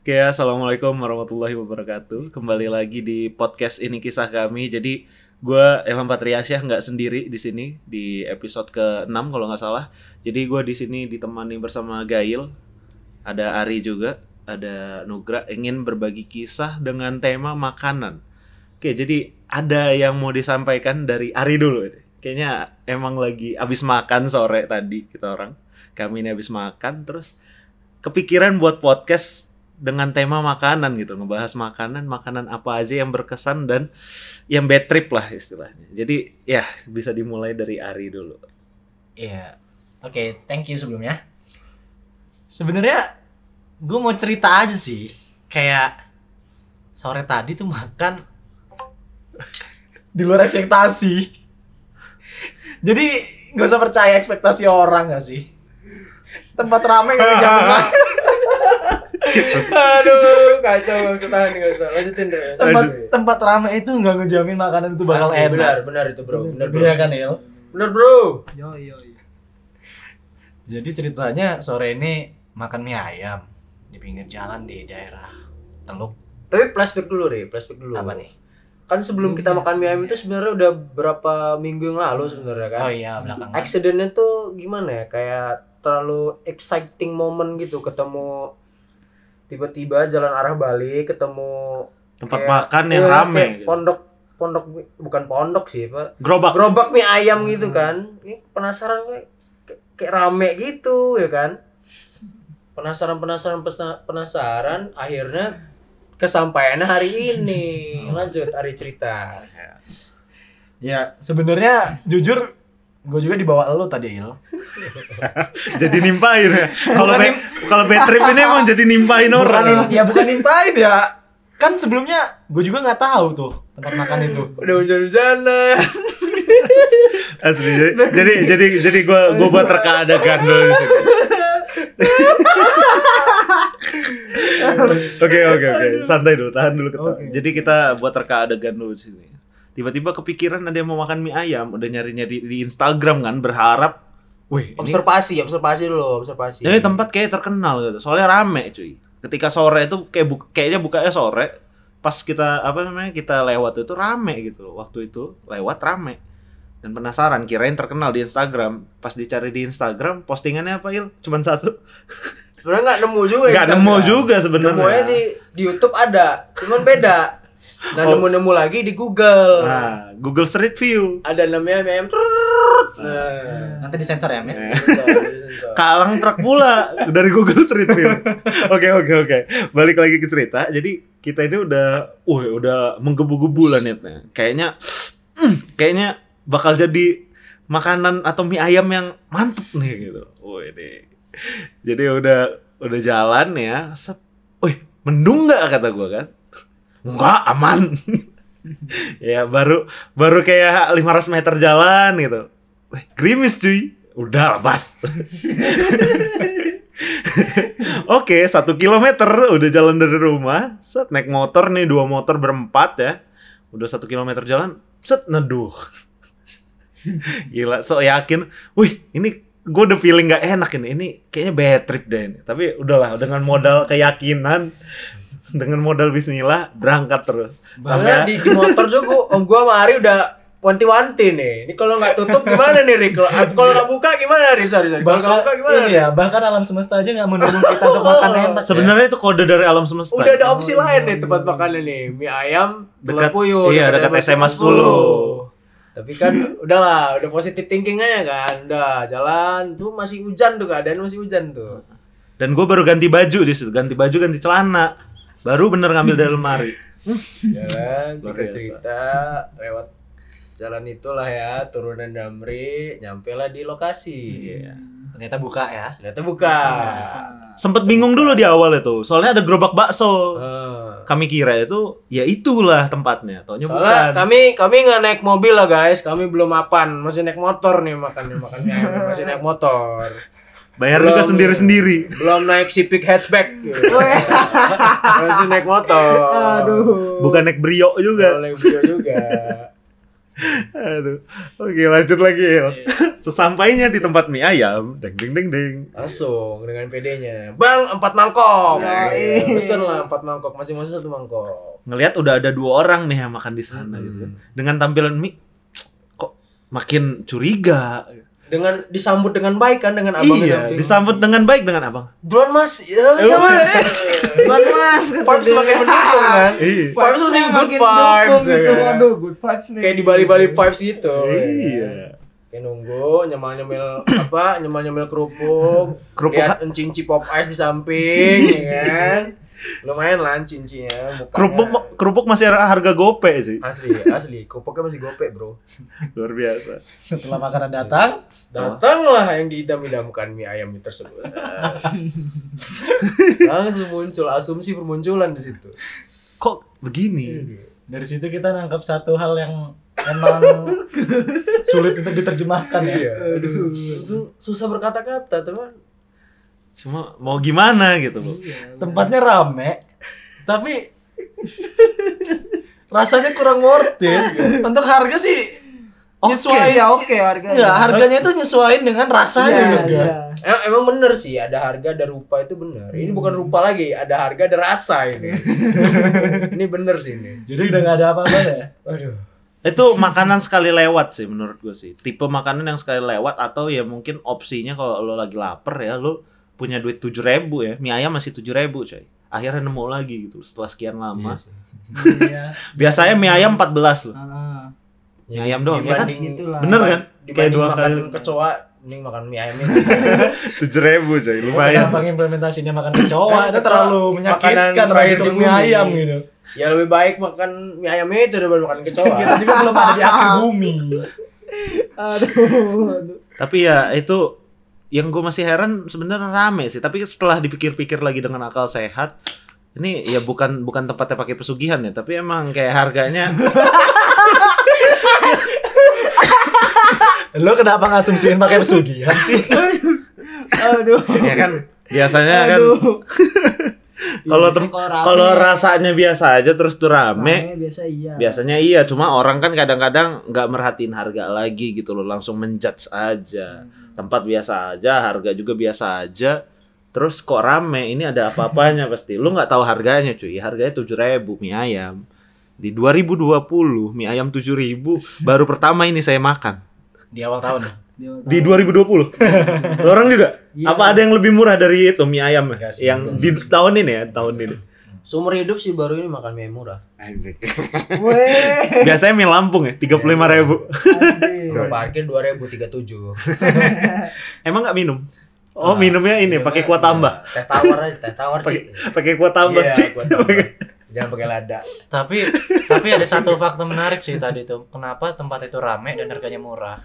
Oke, assalamualaikum warahmatullahi wabarakatuh. Kembali lagi di podcast ini kisah kami. Jadi gue Ilham Patriasyah nggak sendiri di sini di episode ke-6 kalau nggak salah. Jadi gue di sini ditemani bersama Gail, ada Ari juga, ada Nugra ingin berbagi kisah dengan tema makanan. Oke, jadi ada yang mau disampaikan dari Ari dulu. Kayaknya emang lagi abis makan sore tadi kita orang. Kami ini abis makan terus kepikiran buat podcast dengan tema makanan gitu ngebahas makanan makanan apa aja yang berkesan dan yang bad trip lah istilahnya jadi ya bisa dimulai dari Ari dulu Iya. Oke, thank you sebelumnya. Sebenarnya gue mau cerita aja sih. Kayak sore tadi tuh makan di luar ekspektasi. Jadi gak usah percaya ekspektasi orang gak sih? Tempat rame gak makan. Aduh, kacau gak usah tahan gak usah. Lanjutin deh. tempat tempat rame itu nggak ngejamin makanan itu bakal Asli, enak. Benar, benar itu bro. Benar bro. Iya kan Il? Benar bro. Yo yo Jadi ceritanya sore ini makan mie ayam di pinggir jalan di daerah Teluk. Tapi flashback dulu Re, flashback dulu. Apa nih? Kan sebelum kita makan mie ayam itu sebenarnya udah berapa minggu yang lalu sebenarnya kan. Oh iya belakangan. Accidentnya tuh gimana ya? Kayak terlalu exciting moment gitu ketemu tiba-tiba jalan arah balik ketemu tempat kayak- makan yang iya, rame gitu. pondok pondok bukan pondok sih pak. Gerobak. Gerobak mie ayam gitu kan. Ini penasaran kayak, kayak rame gitu ya kan. Penasaran penasaran penasaran akhirnya kesampaian hari ini. Lanjut hari cerita. Ya sebenarnya jujur gue juga dibawa lo tadi Il. jadi nimpain ya kalau Bukan be- kalau bad trip ini emang jadi nimpain Bukan orang ya bukan nimpain ya. Kan sebelumnya gue juga nggak tahu tuh tempat makan itu. udah hujan-hujanan asli jadi jadi jadi, jadi gue gue buat reka adegan dulu di sini Oke oke oke santai dulu tahan dulu ketawa. Oke. Jadi kita buat reka adegan dulu di sini. Tiba-tiba kepikiran ada yang mau makan mie ayam, udah nyari-nyari di Instagram kan berharap, wih ini observasi observasi dulu observasi Jadi tempat kayak terkenal gitu. Soalnya rame cuy. Ketika sore itu kayak bu kayaknya bukanya sore. Pas kita apa namanya kita lewat itu rame gitu loh. Waktu itu lewat rame. Dan penasaran kirain terkenal di Instagram. Pas dicari di Instagram postingannya apa Il? Cuman satu. sebenarnya nggak nemu juga Nggak nemu juga sebenarnya. nemunya di di YouTube ada cuman beda nah Oh. nemu nemu lagi di Google Nah, Google Street View. ada namanya mem nah Nanti disensor ya, Met? sensor, sensor. Kalang truk pula dari Google Street View. Oke oke oke. Balik lagi ke cerita. Jadi kita ini udah, wih udah menggebu-gebu lah netnya. Kayaknya, mm, kayaknya bakal jadi makanan atau mie ayam yang mantep nih gitu. Wih deh. Jadi udah udah jalan ya. Set. Wih mendung nggak kata gua kan? Enggak aman. ya baru baru kayak 500 meter jalan gitu. Wih, gerimis cuy. Udah lepas. Oke, satu kilometer udah jalan dari rumah. Set naik motor nih dua motor berempat ya. Udah satu kilometer jalan. Set neduh. Gila, so yakin. Wih, ini gue udah feeling gak enak ini. Ini kayaknya bad trip deh ini. Tapi udahlah, dengan modal keyakinan, dengan modal Bismillah berangkat terus. Soalnya Sampai di, di motor juga gua, om gua sama Ari udah wanti-wanti nih. Ini kalau nggak tutup gimana nih, Rik? Kalau kalau nggak buka gimana, Rik? Sorry, sorry. Kalau nggak buka gimana? ini Rik? ya, bahkan alam semesta aja nggak mendukung kita untuk makan enak. ya. sebenarnya itu kode dari alam semesta. Udah ada opsi lain nih tempat makannya nih. Mie ayam, Dekat- puyuh. iya, dekat SMA 10. Tapi kan udahlah, udah positif thinking aja kan. Udah jalan tuh masih hujan tuh keadaan masih hujan tuh. Dan gue baru ganti baju di situ, ganti baju, ganti celana. Baru bener ngambil dari lemari. Jalan Luar singkat biasa. cerita lewat jalan itulah ya turunan Damri nyampe lah di lokasi. Iya. Ternyata buka ya. Ternyata buka. Sempet bingung dulu di awal itu, soalnya ada gerobak bakso. Eh, Kami kira itu, ya itulah tempatnya. Taunya Soalnya bukan. kami kami nggak naik mobil lah guys, kami belum mapan, masih naik motor nih makannya makannya masih naik motor. Bayar belum- juga sendiri-sendiri. Belum naik Civic hatchback. gitu. masih naik motor. Aduh. Bukan naik brio Belum juga. naik video juga. Aduh. Oke, lanjut lagi ya. Sesampainya di tempat mie ayam, deng deng deng deng. Langsung dengan PD-nya. Bang, empat mangkok. Yoi. Pesen lah empat mangkok. Masing-masing satu mangkok. Ngelihat udah ada dua orang nih yang makan di sana Hmm. gitu. Dengan tampilan mie kok makin curiga. Dengan disambut dengan baik kan dengan abang iya, disambut dengan baik dengan abang. Bulan mas, ya, Eh, ya mas. Buat mas kata Vibes semakin mendukung kan. Iya. Vibes masih good vibes. gitu. Waduh, good vibes nih. Kayak di Bali-Bali vibes gitu. Iya. Kayak nunggu, nyemil-nyemil apa, nyemil-nyemil kerupuk, Kerupuk lihat encinci pop ice di samping, ya kan. Lumayan lah cincinya, mukanya. kerupuk kerupuk masih harga gope sih. asli, asli. Kerupuknya masih gope, Bro. Luar biasa. Setelah makanan datang, Datanglah yang diidam-idamkan mie ayam tersebut. Langsung muncul asumsi bermunculan di situ. Kok begini? dari situ kita nangkap satu hal yang emang sulit untuk diterjemahkan ya. Iya. Aduh. Susah berkata-kata, teman. Cuma mau gimana gitu loh. Tempatnya rame, tapi rasanya kurang worth it. Untuk harga sih Oke. nyesuaiin. Ya oke harganya. Enggak, harganya itu nyesuaiin dengan rasanya Iya, menurut gua. iya. Em- Emang bener sih, ada harga, ada rupa itu bener. Ini bukan rupa lagi, ada harga, ada rasa ini. ini bener sih ini. Jadi udah gak ada apa-apa ya. Aduh. Itu makanan sekali lewat sih menurut gue sih. Tipe makanan yang sekali lewat atau ya mungkin opsinya kalau lo lagi lapar ya lo punya duit tujuh ribu ya. Mie ayam masih tujuh ribu coy. Akhirnya nemu lagi gitu setelah sekian lama. Iya. Biasanya mie ayam 14 loh. Ah, Mie ayam doang ya kan? Segitulah. Bener kan? Kayak dua makan kali. kecoa, mending makan mie ayam ini. Tujuh ribu coy, lumayan. implementasinya makan kecoa itu kecoa, terlalu menyakitkan terakhir bagi tukang mie bumi. ayam gitu. ya lebih baik makan mie ayam itu daripada makan kecoa. Kita juga belum ada di akhir bumi. Aduh, aduh. Tapi ya itu yang gue masih heran sebenarnya rame sih. Tapi setelah dipikir-pikir lagi dengan akal sehat, ini ya bukan bukan tempatnya pakai pesugihan ya, tapi emang kayak harganya Lo kenapa ngasumsiin pakai pesugihan sih? Aduh. ya kan biasanya kan Aduh. kalau Biasanya tem- rame, kalau rasanya biasa aja terus tuh rame, rame biasa iya. biasanya iya cuma orang kan kadang-kadang nggak merhatiin harga lagi gitu loh langsung menjudge aja tempat biasa aja harga juga biasa aja. Terus kok rame ini ada apa-apanya pasti lu nggak tahu harganya cuy. Harganya tujuh ribu mie ayam. Di 2020 mie ayam 7000 baru pertama ini saya makan. Di awal tahun. Dia di 2020 Lo orang juga? Iya. apa ada yang lebih murah dari itu mie ayam? Enggak sih, yang di tahun ini ya tahun ini Seumur hidup sih baru ini makan mie murah. Weh. biasanya mie Lampung ya tiga puluh lima ribu anjing. Kalau parkir 2037. emang nggak minum oh minumnya ini pakai kuah tambah Teh tawar aja, teh tawar sih. pakai kuah tambah Iya, Ci. kuah tambah. Jangan pakai lada. Tapi tapi ada satu fakta menarik sih tadi tuh. Kenapa tempat itu rame dan harganya murah?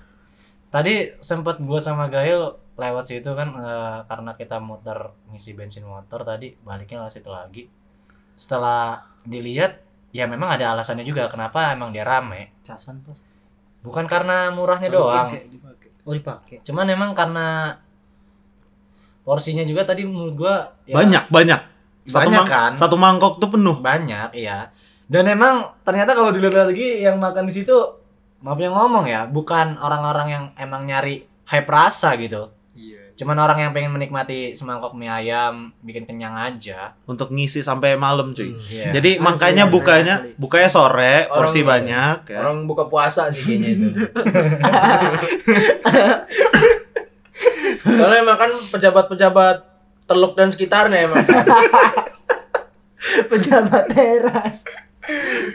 Tadi sempat gua sama Gail lewat situ kan eh, karena kita muter ngisi bensin motor tadi baliknya ke situ lagi. Setelah dilihat ya memang ada alasannya juga kenapa emang dia rame. Casan pas. Bukan karena murahnya doang. Dipakai, dipakai. Oh dipakai. Cuman emang karena porsinya juga tadi menurut gua ya, banyak banyak satu, Banyak mang- kan? satu mangkok tuh penuh banyak iya dan emang ternyata kalau dilihat lagi yang makan di situ maaf yang ngomong ya bukan orang-orang yang emang nyari hype rasa gitu. Cuman orang yang pengen menikmati semangkok mie ayam bikin kenyang aja untuk ngisi sampai malam cuy Iya. jadi Asli, makanya asli, bukanya asli. bukanya sore porsi Orang- banyak ya. Orang buka puasa sih kayaknya itu. Soalnya makan pejabat-pejabat teluk dan sekitarnya emang. Pejabat teras.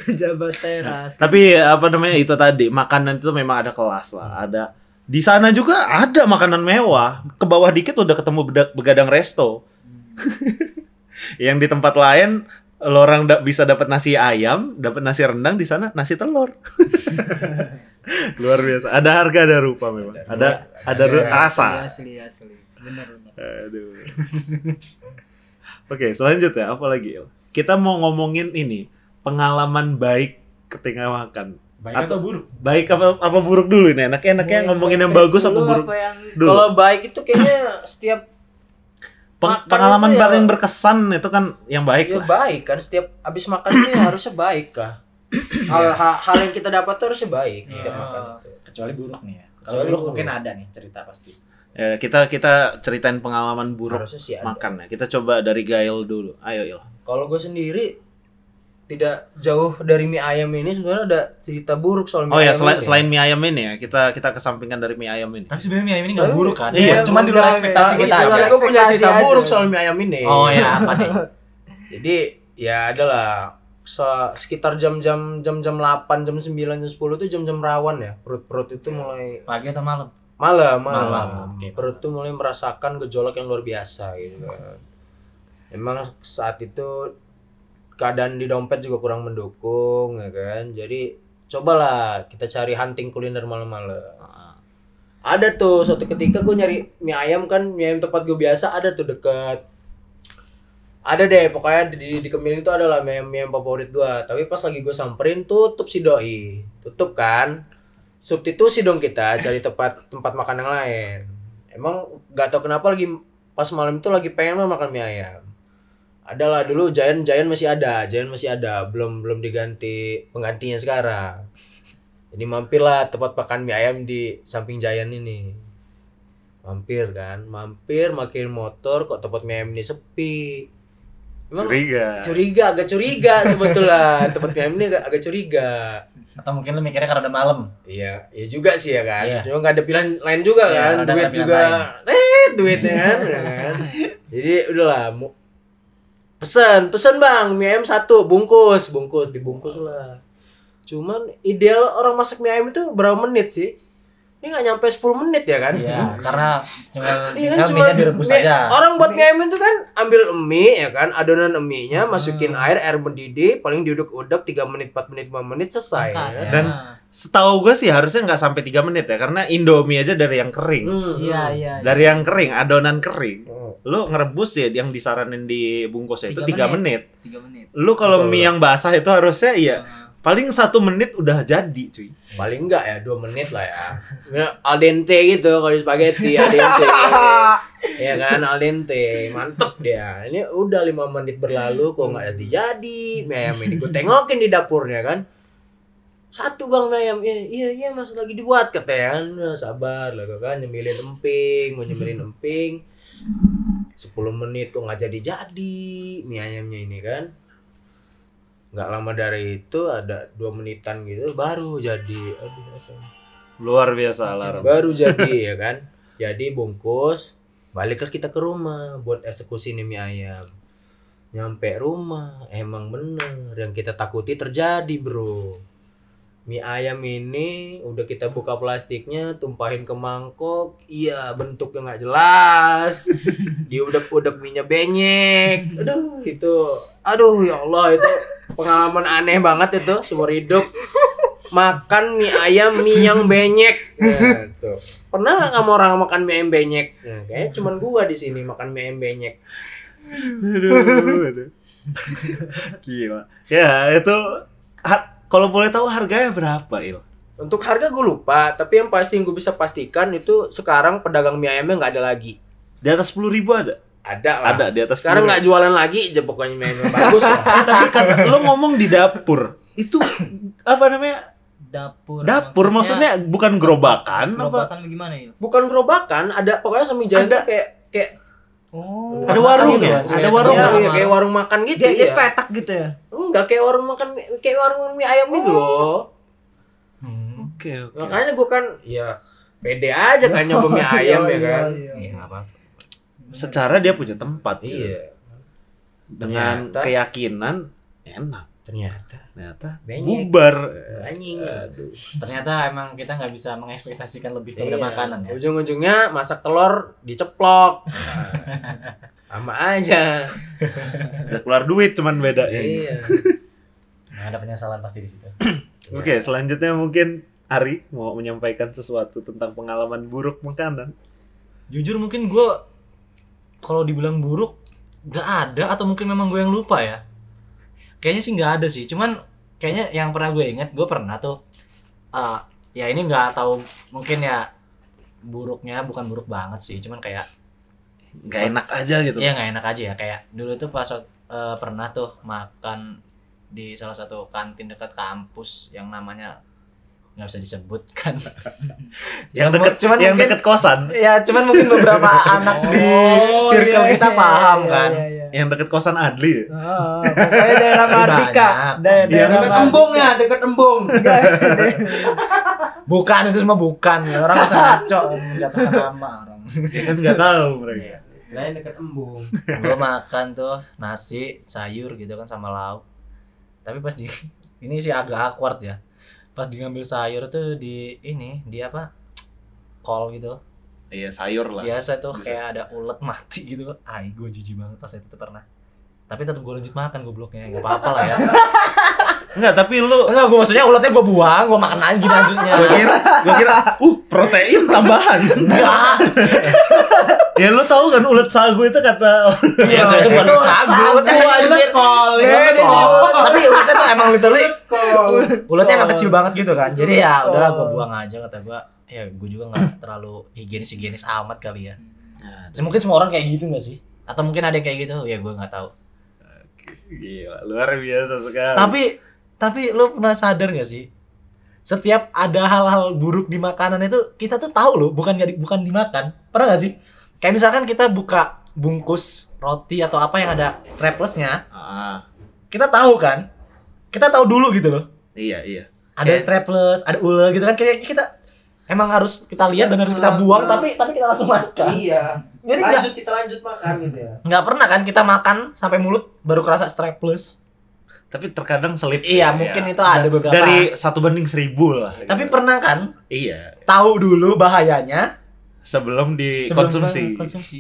Pejabat teras. tapi apa namanya itu tadi makanan itu memang ada kelas lah ada di sana juga ada makanan mewah ke bawah dikit udah ketemu begadang resto yang di tempat lain lo orang da- bisa dapat nasi ayam dapat nasi rendang di sana nasi telur luar biasa ada harga ada rupa memang ada ada ru- rasa Asli asli. Bener. Aduh. Oke, selanjutnya apa lagi? Kita mau ngomongin ini pengalaman baik ketika makan. Baik atau buruk Baik apa apa buruk dulu nih? Enaknya enaknya Mau ngomongin yang baik bagus apa buruk Apa yang dulu? Kalau baik itu kayaknya setiap Peng- makan pengalaman itu ya- paling berkesan itu kan yang baik ya lah. baik kan setiap habis makan itu ya harusnya baik kah? hal, hal, hal yang kita dapat tuh harusnya baik Iya. kita makan itu. kecuali buruk nih ya kalau Kecuali buruk buruk. mungkin ada nih cerita pasti Ya, kita kita ceritain pengalaman buruk harusnya sih ada. makan ya. Kita coba dari Gail dulu. Ayo Il. Kalau gue sendiri tidak jauh dari mie ayam ini sebenarnya ada cerita buruk soal mie Oh ya, ayam selain ini. selain mie ayam ini ya, kita kita kesampingkan dari mie ayam ini. tapi sebenarnya mie ayam ini nggak Tapi- buruk kan iya, cuman di luar enggak, ekspektasi Tapi kita aja gue punya cerita buruk soal mie ayam ini. oh ya apa nih Jadi ya adalah se- sekitar jam-jam jam-jam 8, jam 9, jam 10 itu jam-jam rawan ya. Perut-perut itu mulai pagi atau malam malam, malam. Malam, oke. Perut itu mulai merasakan gejolak yang luar biasa gitu kan. Emang saat itu keadaan di dompet juga kurang mendukung ya kan. Jadi cobalah kita cari hunting kuliner malam-malam. Ada tuh suatu ketika gue nyari mie ayam kan mie ayam tempat gue biasa ada tuh deket ada deh pokoknya di di Kemiling itu adalah mie mie ayam favorit gue tapi pas lagi gue samperin tutup si doi. Tutup kan? Substitusi dong kita cari tempat tempat makan yang lain. Emang gak tau kenapa lagi pas malam itu lagi pengen makan mie ayam adalah dulu Giant Giant masih ada Giant masih ada belum belum diganti penggantinya sekarang jadi mampirlah tempat makan mie ayam di samping Giant ini mampir kan mampir makin motor kok tempat mie ayam ini sepi Emang Curiga. curiga agak curiga sebetulnya tempat mie ayam ini agak, agak curiga atau mungkin lu mikirnya karena udah malam Iya, iya juga sih ya kan. Iya. Cuma nggak ada pilihan lain juga Iya, kan. Duit juga, eh duitnya kan. ya kan? Jadi udahlah, pesan, pesan bang, mie ayam satu, bungkus, bungkus, dibungkus lah. Cuman ideal orang masak mie ayam itu berapa menit sih? Ini nggak nyampe 10 menit ya kan? iya karena cuma Iya kan cuma direbus mie- aja Orang buat mie ayam itu kan ambil mie ya kan, adonan mie-nya masukin air, air mendidih, paling diuduk-uduk 3 menit, 4 menit, 5 menit selesai. ya kan? Dan setahu gue sih harusnya nggak sampai 3 menit ya, karena Indomie aja dari yang kering. Hmm, Iya, hmm. iya. Dari yang kering, adonan kering. Hmm. Lu ngerebus ya yang disaranin di bungkusnya itu Tiga 3 menit. Tiga menit. Lu kalau mie yang basah itu harusnya ya paling satu menit udah jadi cuy. paling enggak ya dua menit lah ya. Ya, al dente gitu kalau spaghetti al dente ya kan al dente mantep dia. Ini udah lima menit berlalu kok nggak jadi jadi? Ayam ini gue tengokin di dapurnya kan. Satu bang ayam iya iya iya mas lagi dibuat katanya. Nah, sabar lah kan nyemilin emping mau nyemilin emping. 10 menit kok nggak jadi jadi mie ayamnya ini kan nggak lama dari itu ada dua menitan gitu baru jadi aduh ini? Luar biasa alarm. baru jadi ya kan jadi bungkus baliklah kita ke rumah buat eksekusi nih mie ayam nyampe rumah emang bener yang kita takuti terjadi bro mie ayam ini udah kita buka plastiknya tumpahin ke mangkok. Iya bentuknya nggak jelas. Diudek-udek minyak benyek. Aduh itu aduh ya Allah itu pengalaman aneh banget itu seumur hidup. Makan mie ayam mie yang benyek. Ya, tuh. pernah nggak kamu orang makan mie ayam benyek? Nah, kayaknya cuman gua di sini makan mie ayam benyek. Aduh, aduh. Gila. Ya, itu kalau boleh tahu harganya berapa, Il? untuk harga gue lupa tapi yang pasti yang gue bisa pastikan itu sekarang pedagang mie ayamnya nggak ada lagi Di atas 10 ribu ada? ada lah Ada di atas sekarang 10.000. nggak jualan lagi aja pokoknya mie ayam yang bagus lah Eh, tapi kata lo ngomong di dapur. Itu apa namanya? Dapur. Dapur maksudnya bukan gerobakan apa? gerobakan gimana ya? bukan gerobakan ada pokoknya jalan Ada. tuh kayak kayak Oh. Ada warung ya? gitu, Ada warung iya, nggak? iya, kayak warung makan gitu Dia, ya. sepetak gitu ya. enggak kayak warung makan kayak warung mie ayam gitu loh Hmm. Oke, oke. makanya gue kan ya pede aja kan nyoba mie ayam ya kan Iya, nggak apa-apa. Secara dia punya tempat. gitu. iya Dengan Ternyata- keyakinan enak. Ternyata Ternyata Benyek. bubar. anjing Aduh. Ternyata emang kita nggak bisa mengekspektasikan lebih kepada Iya. makanan ya. ujung-ujungnya masak telur diceplok sama aja Udah keluar duit cuman beda. iya Nah, ada penyesalan pasti di situ. Oke, selanjutnya mungkin Ari mau menyampaikan sesuatu tentang pengalaman buruk makanan. Jujur mungkin gue kalau dibilang buruk nggak ada atau mungkin memang gue yang lupa ya. Kayaknya sih nggak ada sih. Cuman kayaknya yang pernah gue inget gue pernah tuh eh, ya ini nggak tahu mungkin ya buruknya bukan buruk banget sih. Cuman kayak Gak enak aja gitu. Iya nggak enak aja ya kayak dulu tuh pas eh, pernah tuh makan di salah satu kantin dekat kampus yang namanya nggak bisa disebutkan. Yang deket cuman yang mungkin- deket kosan. Ya, cuman mungkin beberapa anak di Oh, circle iya, kita iya, paham iya, kan. Iya, iya. Yang deket kosan Adli. ya? Oh, pokoknya daerah Mardika. banyak. Da- Iya, daerah Dekat Mardika. embung ya, dekat embung. Bukan itu semua bukan. Orang bisa ngaco menjatuhkan nama orang. Ya kan nggak tahu mereka. Lain dekat embung. gue makan tuh nasi sayur gitu kan sama lauk tapi pas di ini sih agak awkward ya pas di ngambil sayur tuh di ini di apa kol gitu Iya sayur lah. biasa tuh Bisa. kayak ada ulet mati gitu. Ay gue jijik banget pas itu tuh pernah. Tapi tetap gue lanjut makan gobloknya nggak apa-apa lah ya. Enggak, tapi lu enggak gue maksudnya uletnya gue buang gue makan aja gini lanjutnya. Gue kira gue kira uh protein tambahan. enggak ya lu tahu kan ulet sagu itu kata ya enggak itu bukan Itu sagu. sagu. Aja. kol. Tapi uletnya tuh emang literally Kol. uletnya emang kecil banget gitu kan. Jadi ya udahlah gue buang aja kata gue ya gue juga nggak terlalu higienis higienis amat kali ya. Terus mungkin semua orang kayak gitu gak sih? Atau mungkin ada yang kayak gitu? Ya gue nggak tahu. Gila, luar biasa sekali. tapi tapi lu pernah sadar gak sih? Setiap ada hal-hal buruk di makanan itu kita tuh tahu loh bukan di- bukan dimakan. Pernah gak sih? Kayak misalkan kita buka bungkus roti atau apa yang ada straplessnya ah, kita tahu kan? Kita tahu dulu gitu loh. Iya iya. ada Kayak- strapless, ada ule gitu kan? Kayak kita emang harus kita lihat dan harus kita buang tapi tapi kita langsung makan. Iya. Jadi nggak Lanjut kita lanjut makan gitu ya. nggak pernah kan kita makan sampai mulut baru kerasa strapless. Tapi terkadang selip. Iya, sih, mungkin ya. itu ada beberapa. dari satu banding seribu lah. tapi gitu. pernah kan iya tahu dulu bahayanya sebelum sebelum dikonsumsi. konsumsi.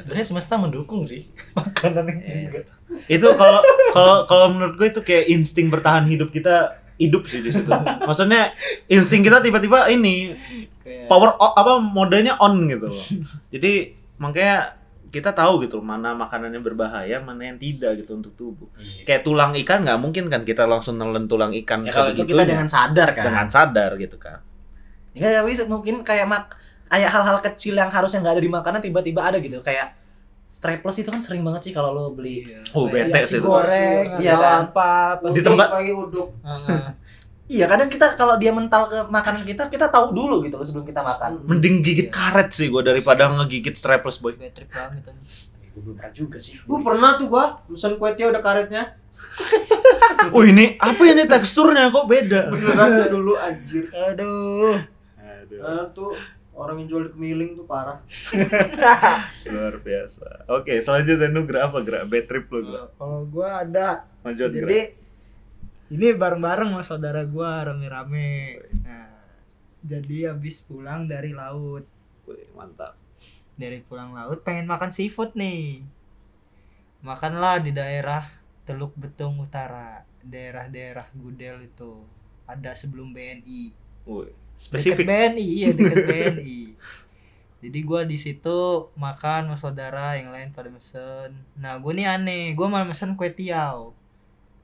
Sebenarnya semesta mendukung sih makanan itu Iya. juga. itu kalau kalau kalau menurut gue itu kayak insting bertahan hidup kita hidup sih di situ. Maksudnya insting kita tiba-tiba ini Kayak- power o- apa modenya on gitu loh. Jadi makanya kita tahu gitu loh, mana makanannya berbahaya, mana yang tidak gitu untuk tubuh. Kayak tulang ikan nggak mungkin kan kita langsung nelen tulang ikan Ya kalau itu kita dengan sadar kan. dengan sadar gitu kan. Ya, ya mungkin kayak mak kayak hal-hal kecil yang harusnya nggak ada di makanan tiba-tiba ada gitu kayak strapless itu kan sering banget sih kalau lo beli Oh, kayak bete sih itu. goreng Iya kan? apa Di tempat- pagi uduk. Heeh. Iya kadang kita kalau dia mental ke makanan kita kita tahu dulu gitu loh sebelum kita makan. Mending gigit karet sih gue daripada ngegigit strapless boy. bad trip banget anjing. Gue belum pernah juga sih. Gue pernah tuh gua pesan kue tiaw ada karetnya. Oh ini apa ini teksturnya kok beda? Beneran dulu anjir. aduh Eh, tuh orang yang jual di kemiling tuh parah. Luar biasa. Oke, selanjutnya Nugra apa Gra? Bad trip lu Gra. kalau gua ada Lanjut Gra. jadi ini bareng-bareng sama saudara gua rame-rame nah jadi habis pulang dari laut Wih, mantap. dari pulang laut pengen makan seafood nih makanlah di daerah Teluk Betung Utara daerah-daerah Gudel itu ada sebelum BNI Wih, Deket spesifik. BNI iya deket BNI jadi gua di situ makan sama saudara yang lain pada mesen nah gue nih aneh gue malah mesen kue tiaw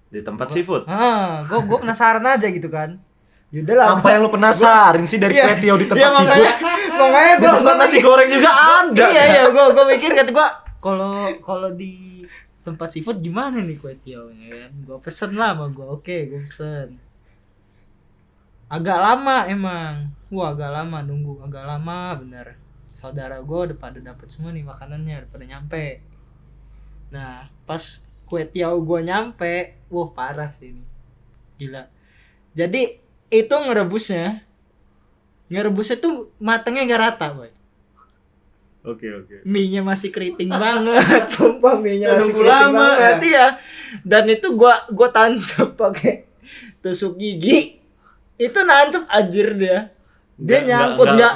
Di tempat seafood. ah gue gue penasaran aja gitu kan yaudah lah Apa yang lu penasarin sih dari Iya. kue tiaw di tempat Iya, seafood? makanya makanya Di gue tempat nasi goreng juga ada. iya iya gue gue mikir kata gue kalau kalau di tempat seafood gimana nih kue tiawnya kan gue pesen lah sama gue oke gue pesen agak lama emang. Wah agak lama nunggu agak lama bener. Saudara gue udah pada dapet semua nih makanannya udah pada nyampe. Nah pas kue tiaw gue nyampe wah parah sih ini. Gila. Jadi itu ngerebusnya ngerebusnya tuh matengnya gak rata boy. Oke, oke. mie-nya masih keriting banget. Sumpah mie-nya masih nunggu keriting lama, banget. iya dan itu gua gua tancap pakai tusuk gigi itu nancep anjir dia. Dia Nggak- nyangkut nggak-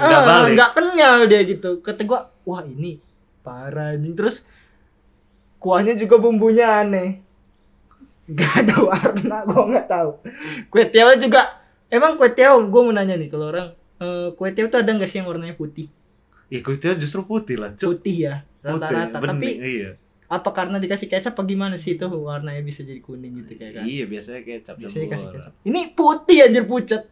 nggak eh, kenyal dia gitu. Kata gua wah ini parah anjing. Terus kuahnya juga bumbunya aneh. Gak ada warna gua nggak tahu. Kue tiaw juga emang kue tiaw gua mau nanya nih kalau orang eh, kue tiaw tuh ada nggak sih yang warnanya putih? Ih, kue tiaw justru putih lah, Cuk. putih ya rata-rata. Tapi iya. Apa karena dikasih kecap apa gimana sih? Itu warnanya bisa jadi kuning gitu kayak kan? Iya, biasanya kecap biasanya kasih campur. kecap. Ini putih anjir pucat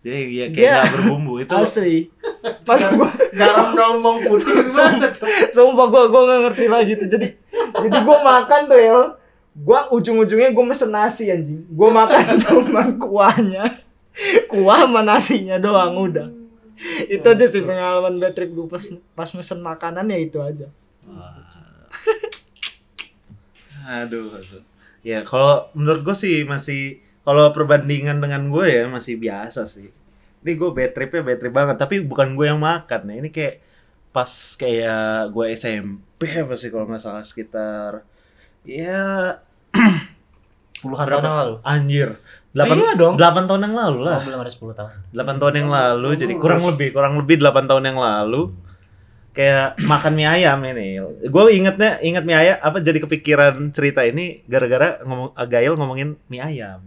Jadi iya kayak Dia- nggak berbumbu itu. asli. Pas gua Garam bawang putih gimana tuh? sumpah gua gua nggak ngerti lagi tuh. Jadi jadi gua makan tuh ya gua ujung-ujungnya gua mesen nasi anjing. Gua makan cuma kuahnya. Kuah sama nasinya doang udah. Itu aja sih pengalaman trip gue pas pas mesen makanan ya itu aja Aduh, aduh. Ya kalau menurut gue sih masih kalau perbandingan dengan gue ya masih biasa sih. Ini gue bad tripnya bad trip banget, tapi bukan gue yang makan. Nah ini kayak pas kayak gue SMP apa sih kalau nggak salah sekitar ya Puluhan tahun yang lalu. anjir. 8, iya dong. 8 tahun yang lalu Oh, lah. belum ada 10 tahun. 8 tahun yang lalu, jadi kurang lebih kurang lebih 8 tahun yang lalu kayak makan mie ayam ini. Gue ingetnya inget mie ayam apa jadi kepikiran cerita ini gara-gara ngomong Gail ngomongin mie ayam.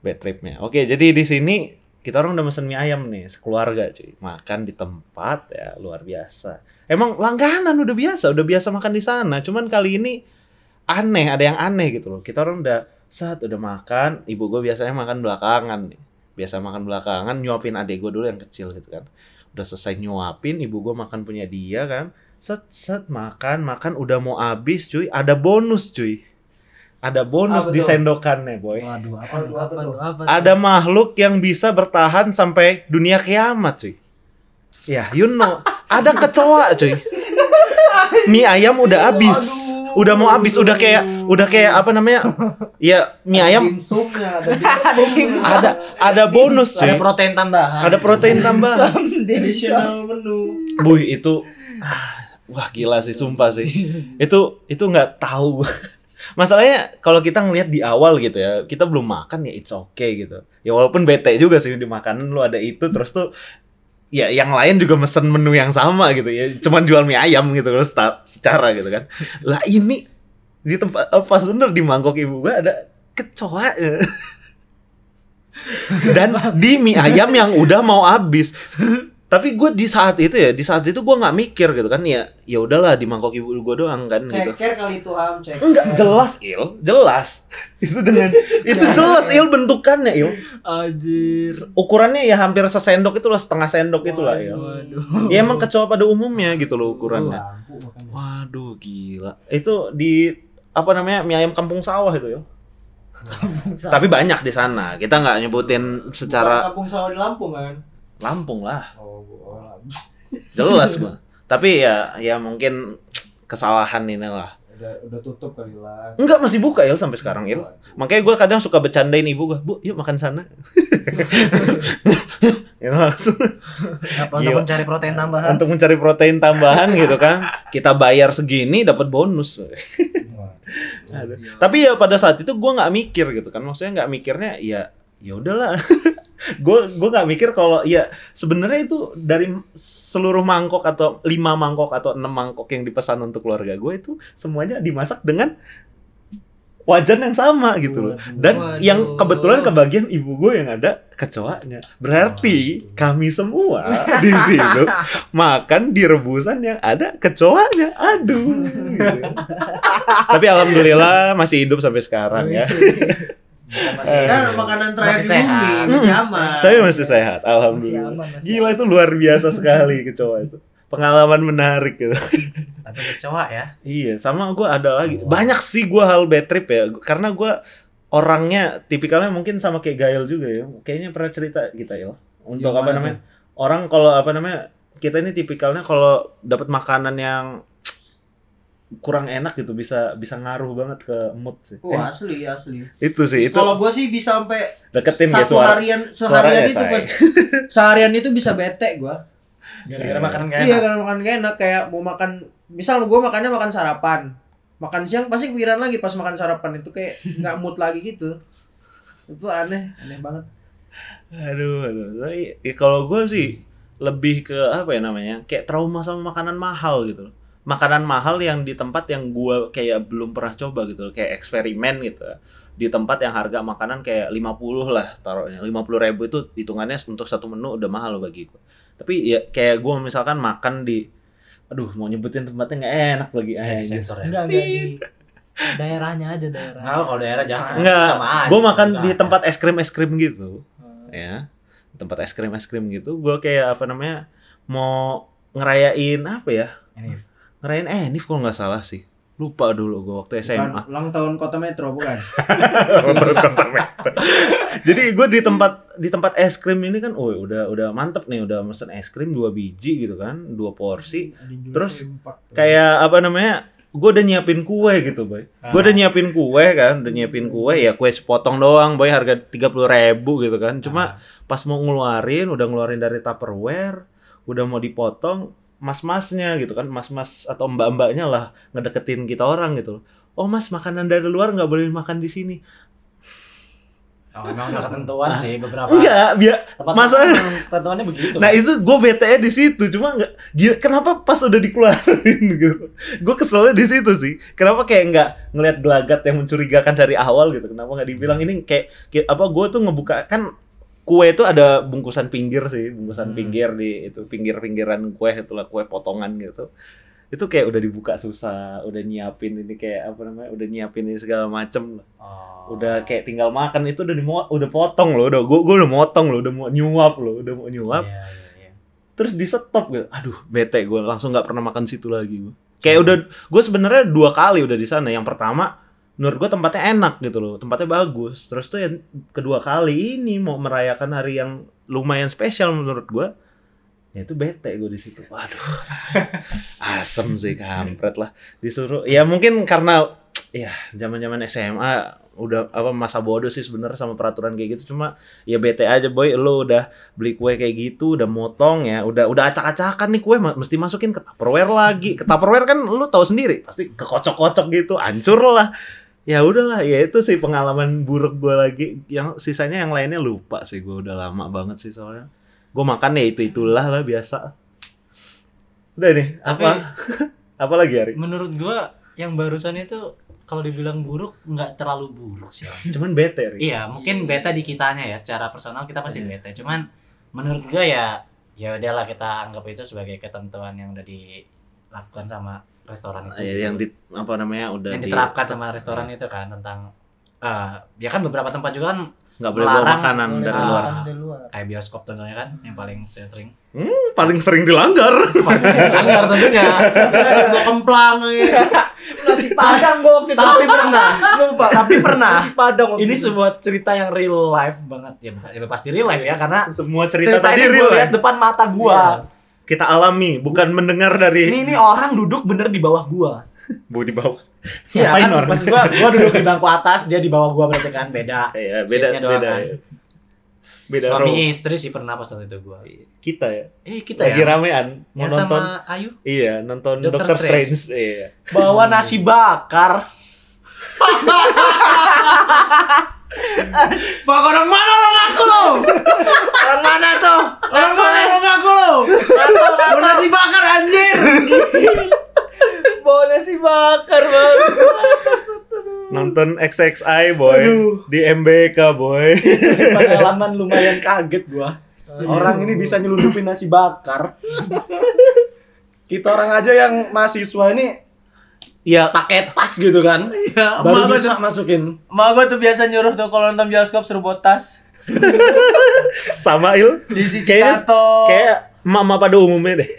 Bad tripnya. Oke, jadi di sini kita orang udah mesen mie ayam nih sekeluarga cuy. Makan di tempat ya luar biasa. Emang langganan udah biasa, udah biasa makan di sana. Cuman kali ini aneh, ada yang aneh gitu loh. Kita orang udah saat udah makan, ibu gue biasanya makan belakangan nih. Biasa makan belakangan, nyuapin adik gue dulu yang kecil gitu kan. Udah selesai nyuapin, ibu gue makan punya dia kan. Set set makan, makan udah mau habis cuy. Ada bonus cuy. Ada bonus Apa di tuh? sendokannya boy. Waduh, apa Aduh, tuh? apa Apa tuh? tuh? Apa Ada makhluk yang bisa bertahan sampai dunia kiamat cuy. Ya, you know. Ada kecoa cuy. Mie ayam udah habis. Udah mau habis, udah kayak udah kayak apa namanya? Ya, mie ayam dimsumnya ada ada ada bonus Ada protein tambahan. Ada protein tambahan. additional menu Buy itu ah, wah gila sih sumpah sih. Itu itu nggak tahu. Masalahnya kalau kita ngelihat di awal gitu ya, kita belum makan ya it's okay gitu. Ya walaupun bete juga sih di makanan lu ada itu terus tuh ya yang lain juga mesen menu yang sama gitu ya. Cuman jual mie ayam gitu loh secara gitu kan. Lah ini di tempat eh, pas bener di mangkok ibu gua ada kecoa. ya. Dan di mie ayam yang udah mau habis. Tapi gue di saat itu ya, di saat itu gue nggak mikir gitu kan ya, ya udahlah di mangkok ibu gue doang kan gitu. ceker kali itu ham ceker Enggak jelas il, jelas. itu dengan itu jelas il bentukannya il. Anjir. Ukurannya ya hampir sesendok itu lah, setengah sendok itu lah il. Waduh. Ya emang kecoa pada umumnya gitu loh ukurannya. makanya Waduh gila. Itu di apa namanya mie ayam kampung sawah itu ya. Tapi banyak di sana. Kita nggak nyebutin Bukan secara kampung sawah di Lampung kan Lampung lah. oh, oh. Jelas gua. Tapi ya ya mungkin kesalahan ini lah. udah udah tutup kali lah Enggak masih buka Il sampai sekarang Il. Makanya gue kadang suka bercandain ibu gue, bu, yuk makan sana. ya langsung Apa untuk mencari protein tambahan? untuk mencari protein tambahan gitu kan. Kita bayar segini dapat bonus. Aduh. Tapi ya pada saat itu gue nggak mikir gitu kan. Maksudnya nggak mikirnya ya ya udahlah. gue gue nggak mikir kalau ya sebenarnya itu dari seluruh mangkok atau lima mangkok atau enam mangkok yang dipesan untuk keluarga gue itu semuanya dimasak dengan wajan yang sama gitu loh. Dan Waduh. yang kebetulan kebagian ibu gue yang ada kecoanya. Berarti kami semua di situ makan di rebusan yang ada kecoanya. Aduh. gitu. Tapi alhamdulillah masih hidup sampai sekarang ya. Masih- kan makanan terakhir Masih di bumi sehat. masih Hmm. aman Tapi masih sehat, Masih alhamdulillah. aman, masih Gila itu luar biasa sekali kecoa itu. Pengalaman menarik gitu. Tapi kecoa ya. Iya, sama gue ada lagi. Banyak sih gue hal bad trip ya, karena gue orangnya tipikalnya mungkin sama kayak Gael juga ya. Kayaknya pernah cerita kita ya. Untuk Yang apa namanya? Orang kalau apa namanya? Kita ini tipikalnya kalau dapat makanan yang kurang enak gitu bisa bisa ngaruh banget ke mood sih. Wah asli asli. Eh, itu sih itu Kalau gue sih bisa sampai deketin ya satu suara. harian seharian itu say. pas seharian itu bisa bete gue. Gara-gara makanan gak Iya enak. karena makan gak enak kayak mau makan misal gue makannya makan sarapan. Makan siang pasti kepikiran lagi pas makan sarapan itu kayak nggak mood lagi gitu. Itu aneh, aneh banget. Aduh, aduh. Tapi, ya kalau gue sih lebih ke apa ya namanya? Kayak trauma sama makanan mahal gitu loh. Makanan mahal yang di tempat yang gue kayak belum pernah coba gitu loh. Kayak eksperimen gitu. Di tempat yang harga makanan kayak 50 lah taruhnya. 50 ribu itu hitungannya untuk satu menu udah mahal loh bagi gue. Tapi ya kayak gue misalkan makan di aduh mau nyebutin tempatnya nggak enak lagi Eh, di sensor ya. Enggak enggak di daerahnya aja daerah. Nah, kalau daerah jangan. Enggak, Sama aja. gue makan di tempat es krim es krim gitu. Hmm. ya tempat es krim es krim gitu gue kayak apa namanya mau ngerayain apa ya Ini. Ngerayain Enif kalau nggak salah sih. Lupa dulu gue waktu SMA Bukan ulang tahun kota metro bukan? jadi gue di tempat di tempat es krim ini kan oh udah udah mantep nih udah mesen es krim dua biji gitu kan dua porsi. Terus kayak apa namanya gue udah nyiapin kue gitu boy. Gue udah nyiapin kue kan udah nyiapin kue ya kue sepotong doang boy harga tiga puluh ribu gitu kan. Cuma pas mau ngeluarin udah ngeluarin dari tupperware udah mau dipotong mas-masnya gitu kan mas-mas atau mbak-mbaknya lah ngedeketin kita orang gitu oh mas makanan dari luar nggak boleh makan di sini Oh, memang udah ketentuan sih beberapa. enggak biar Tempat Masa- makan memang ketentuannya begitu. Nah itu gue bete di situ, cuma nggak, gila, kenapa pas udah dikeluarin gitu? Gue keselnya di situ sih. Kenapa kayak nggak ngelihat gelagat yang mencurigakan dari awal gitu? Kenapa nggak dibilang ini kayak, kayak apa? Gue tuh ngebuka kan kue itu ada bungkusan pinggir sih, bungkusan Hmm. pinggir di itu pinggir-pinggiran kue itulah kue potongan gitu. Itu kayak udah dibuka susah, udah nyiapin ini kayak apa namanya? Udah nyiapin ini segala macem Oh. udah kayak tinggal makan itu udah dimo, udah potong loh udah gue udah motong loh udah mau nyuap loh udah mau nyuap Iya, iya, iya. terus di stop gitu aduh bete gue langsung nggak pernah makan situ lagi gue kayak udah gue sebenarnya dua kali udah di sana yang pertama menurut gue tempatnya enak gitu loh tempatnya bagus. Terus tuh yang kedua kali ini mau merayakan hari yang lumayan spesial menurut gue ya itu bete gue di situ. Waduh asem sih kampret lah. Disuruh ya mungkin karena ya zaman zaman SMA udah apa masa bodoh sih sebenarnya sama peraturan kayak gitu. Cuma ya bete aja boy. Lo udah beli kue kayak gitu udah motong ya udah udah acak-acakan nih kue mesti masukin ke tupperware lagi. Ke tupperware kan lo tahu sendiri pasti kekocok-kocok gitu hancur lah ya udahlah ya itu sih pengalaman buruk gue lagi yang sisanya yang lainnya lupa sih gue udah lama banget sih soalnya gue makan ya itu itulah lah biasa udah nih Tapi apa apa lagi Ari menurut gua yang barusan itu kalau dibilang buruk nggak terlalu buruk sih. cuman bete Ri. iya, mungkin beta di kitanya ya secara personal kita pasti Iya. bete. Cuman menurut gua ya ya udahlah kita anggap itu sebagai ketentuan yang udah dilakukan sama restoran itu. Ya, gitu. yang di apa namanya udah yang di- diterapkan sama restoran itu kan tentang eh ya kan beberapa tempat juga kan nggak boleh bawa makanan Boleh dari luar dari luar. kayak bioskop contohnya kan yang paling sering paling sering dilanggar langgar tentunya Bawa kemplang ya. Nasi padang gua waktu itu. tapi pernah lupa. tapi pernah Nasi padang. ini sebuah cerita yang real life banget ya bukan ya pasti real life ya karena semua cerita, cerita, tadi ini real gue ya? depan mata gua kita alami bukan mendengar dari ini ini orang duduk bener di bawah gua bu di bawah Iya kan orang? maksud gua gua duduk di bangku atas dia di bawah gua berarti kan beda Iya, beda doang beda kan. beda suami row. istri sih pernah pas waktu itu gua kita ya eh kita lagi ya ramean mau yang nonton sama Ayu iya nonton Doctor Doctor, Strange. Strange. iya bawa nasi bakar Pak orang mana lo ngaku lo? orang mana tuh? Orang mana lo ngaku lo? Mau nasi bakar anjir. bawa nasi bakar banget. nonton XXI boy. Di MBK boy. Itu sih pengalaman lumayan kaget gua. Orang ini bisa nyelundupin nasi bakar. Kita orang aja yang mahasiswa ini ya pakai tas gitu kan. Ya, baru gua bisa tuh, masukin. emak gua tuh biasa nyuruh tuh kalau nonton bioskop suruh bawa tas. sama Il. Kayaknya- cikato. kayak emak-emak pada umumnya deh.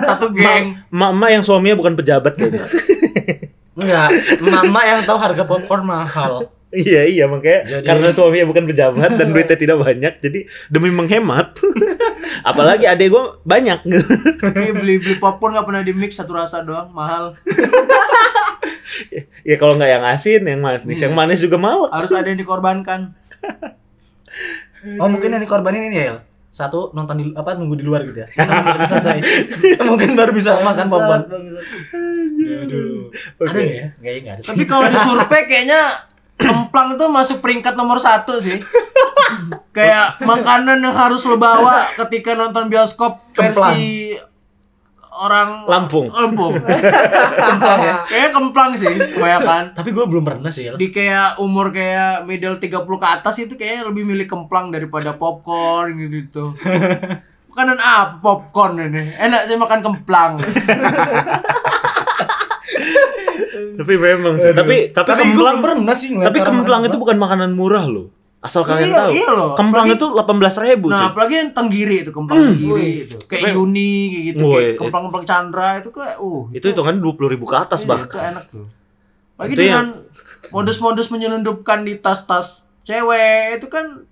Satu geng. emak-emak yang suaminya bukan pejabat kayaknya. Enggak mama yang tahu harga popcorn mahal Iya iya makanya Jadi- karena suaminya bukan pejabat dan duitnya tidak banyak jadi demi menghemat apalagi adek gue banyak. Ini beli beli popcorn nggak pernah di mix satu rasa doang mahal. ya kalau nggak yang asin yang manis Iya. yang manis juga mau. Harus ada yang dikorbankan. oh mungkin yang dikorbanin ini ya satu nonton di apa nunggu di luar gitu ya. Sampai baru selesai. Mungkin baru bisa makan popcorn. aduh. Ada nggak ya? Nggak ada. Tapi kalau di survei kayaknya kemplang tuh masuk peringkat nomor satu sih. Kayak makanan yang harus lo bawa ketika nonton bioskop versi orang Lampung Lampung. kemplang ya. Kayaknya kemplang sih kebanyakan. tapi gue belum pernah sih ya Di kayak umur kayak middle 30 ke atas itu kayaknya lebih milih kemplang daripada popcorn gitu. Makanan apa popcorn ini? Enak sih makan kemplang. tapi memang sih tapi tapi tapi kemplang pernah sih tapi kemplang itu bukan makanan murah loh Asal kalian Iya, tahu. iya loh. Kemplang Apalagi- itu 18 ribu Nah, cuy. apalagi yang tenggiri itu, kemplang Hmm. tenggiri itu. Kayak Wih. Yuni kayak gitu, kayak kemplang-kemplang Chandra itu kayak uh Itu hitungan 20 ribu ke atas iya, bahkan. Itu enak tuh. Lagi Itu dengan modus-modus menyelundupkan di tas-tas cewek itu kan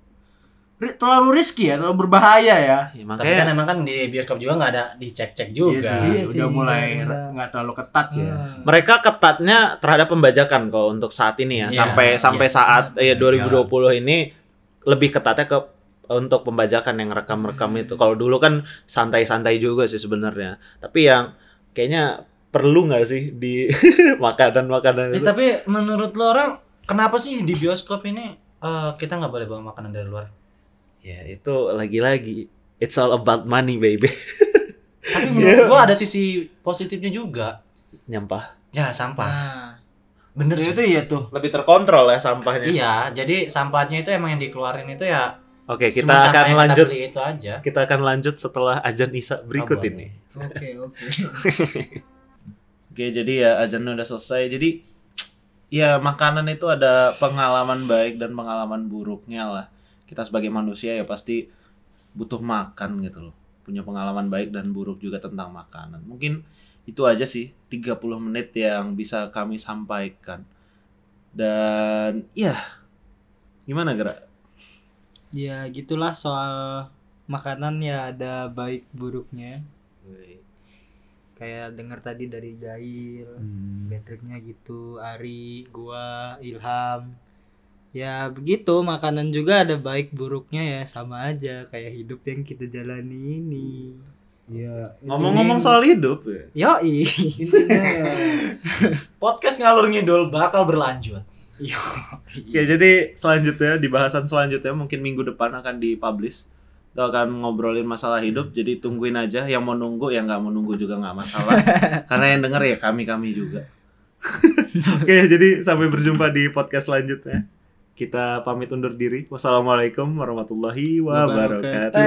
terlalu riski ya, terlalu berbahaya ya. Ya, Tapi kan makanya emang kan di bioskop juga nggak ada dicek-cek Iya juga. sih, Iya sih, udah mulai udah. nggak terlalu ketat sih ya. Ah. mereka ketatnya terhadap pembajakan kok untuk saat ini ya. Iya, sampai sampai iya. saat Iya. ya 2020 ini lebih ketatnya ke untuk pembajakan yang rekam-rekam Hmm. itu. Kalau dulu kan santai-santai juga sih sebenarnya. Tapi yang kayaknya perlu nggak sih di makanan-makanan Eh, itu? tapi menurut lo orang kenapa sih di bioskop ini eh, kita nggak boleh bawa makanan dari luar? Ya itu lagi-lagi it's all about money baby. Tapi menurut gua ada sisi positifnya juga. Nyampah. Ya sampah. Nah, Bener Ya, sih. itu iya tuh. Lebih terkontrol ya sampahnya. Iya, jadi sampahnya itu emang yang dikeluarin itu ya Oke, kita akan lanjut. Kita beli itu aja. Kita akan lanjut setelah ajan Isa berikut Oh, ini. oke oke. Oke, jadi ya ajannya udah selesai. Jadi ya makanan itu ada pengalaman baik dan pengalaman buruknya lah. Kita sebagai manusia ya pasti butuh makan gitu loh. Punya pengalaman baik dan buruk juga tentang makanan. Mungkin itu aja sih 30 menit yang bisa kami sampaikan. Dan ya gimana Gerak? Ya gitulah soal makanan ya ada baik buruknya. Kayak dengar tadi dari Gail, Patricknya gitu, Ari, gua, Ilham. Ya begitu, makanan juga ada baik buruknya ya sama aja kayak hidup yang kita jalani ini. Iya. Ngomong-ngomong soal hidup ya. Yoi. Podcast ngalur ngidul bakal berlanjut. Oke, jadi selanjutnya di bahasan selanjutnya mungkin minggu depan akan dipublish. Kita akan ngobrolin masalah hidup, jadi tungguin aja. Yang mau nunggu, yang nggak mau nunggu juga nggak masalah. Karena yang denger ya kami kami juga. Oke, jadi sampai berjumpa di podcast selanjutnya. Kita pamit undur diri. Wassalamualaikum warahmatullahi wabarakatuh.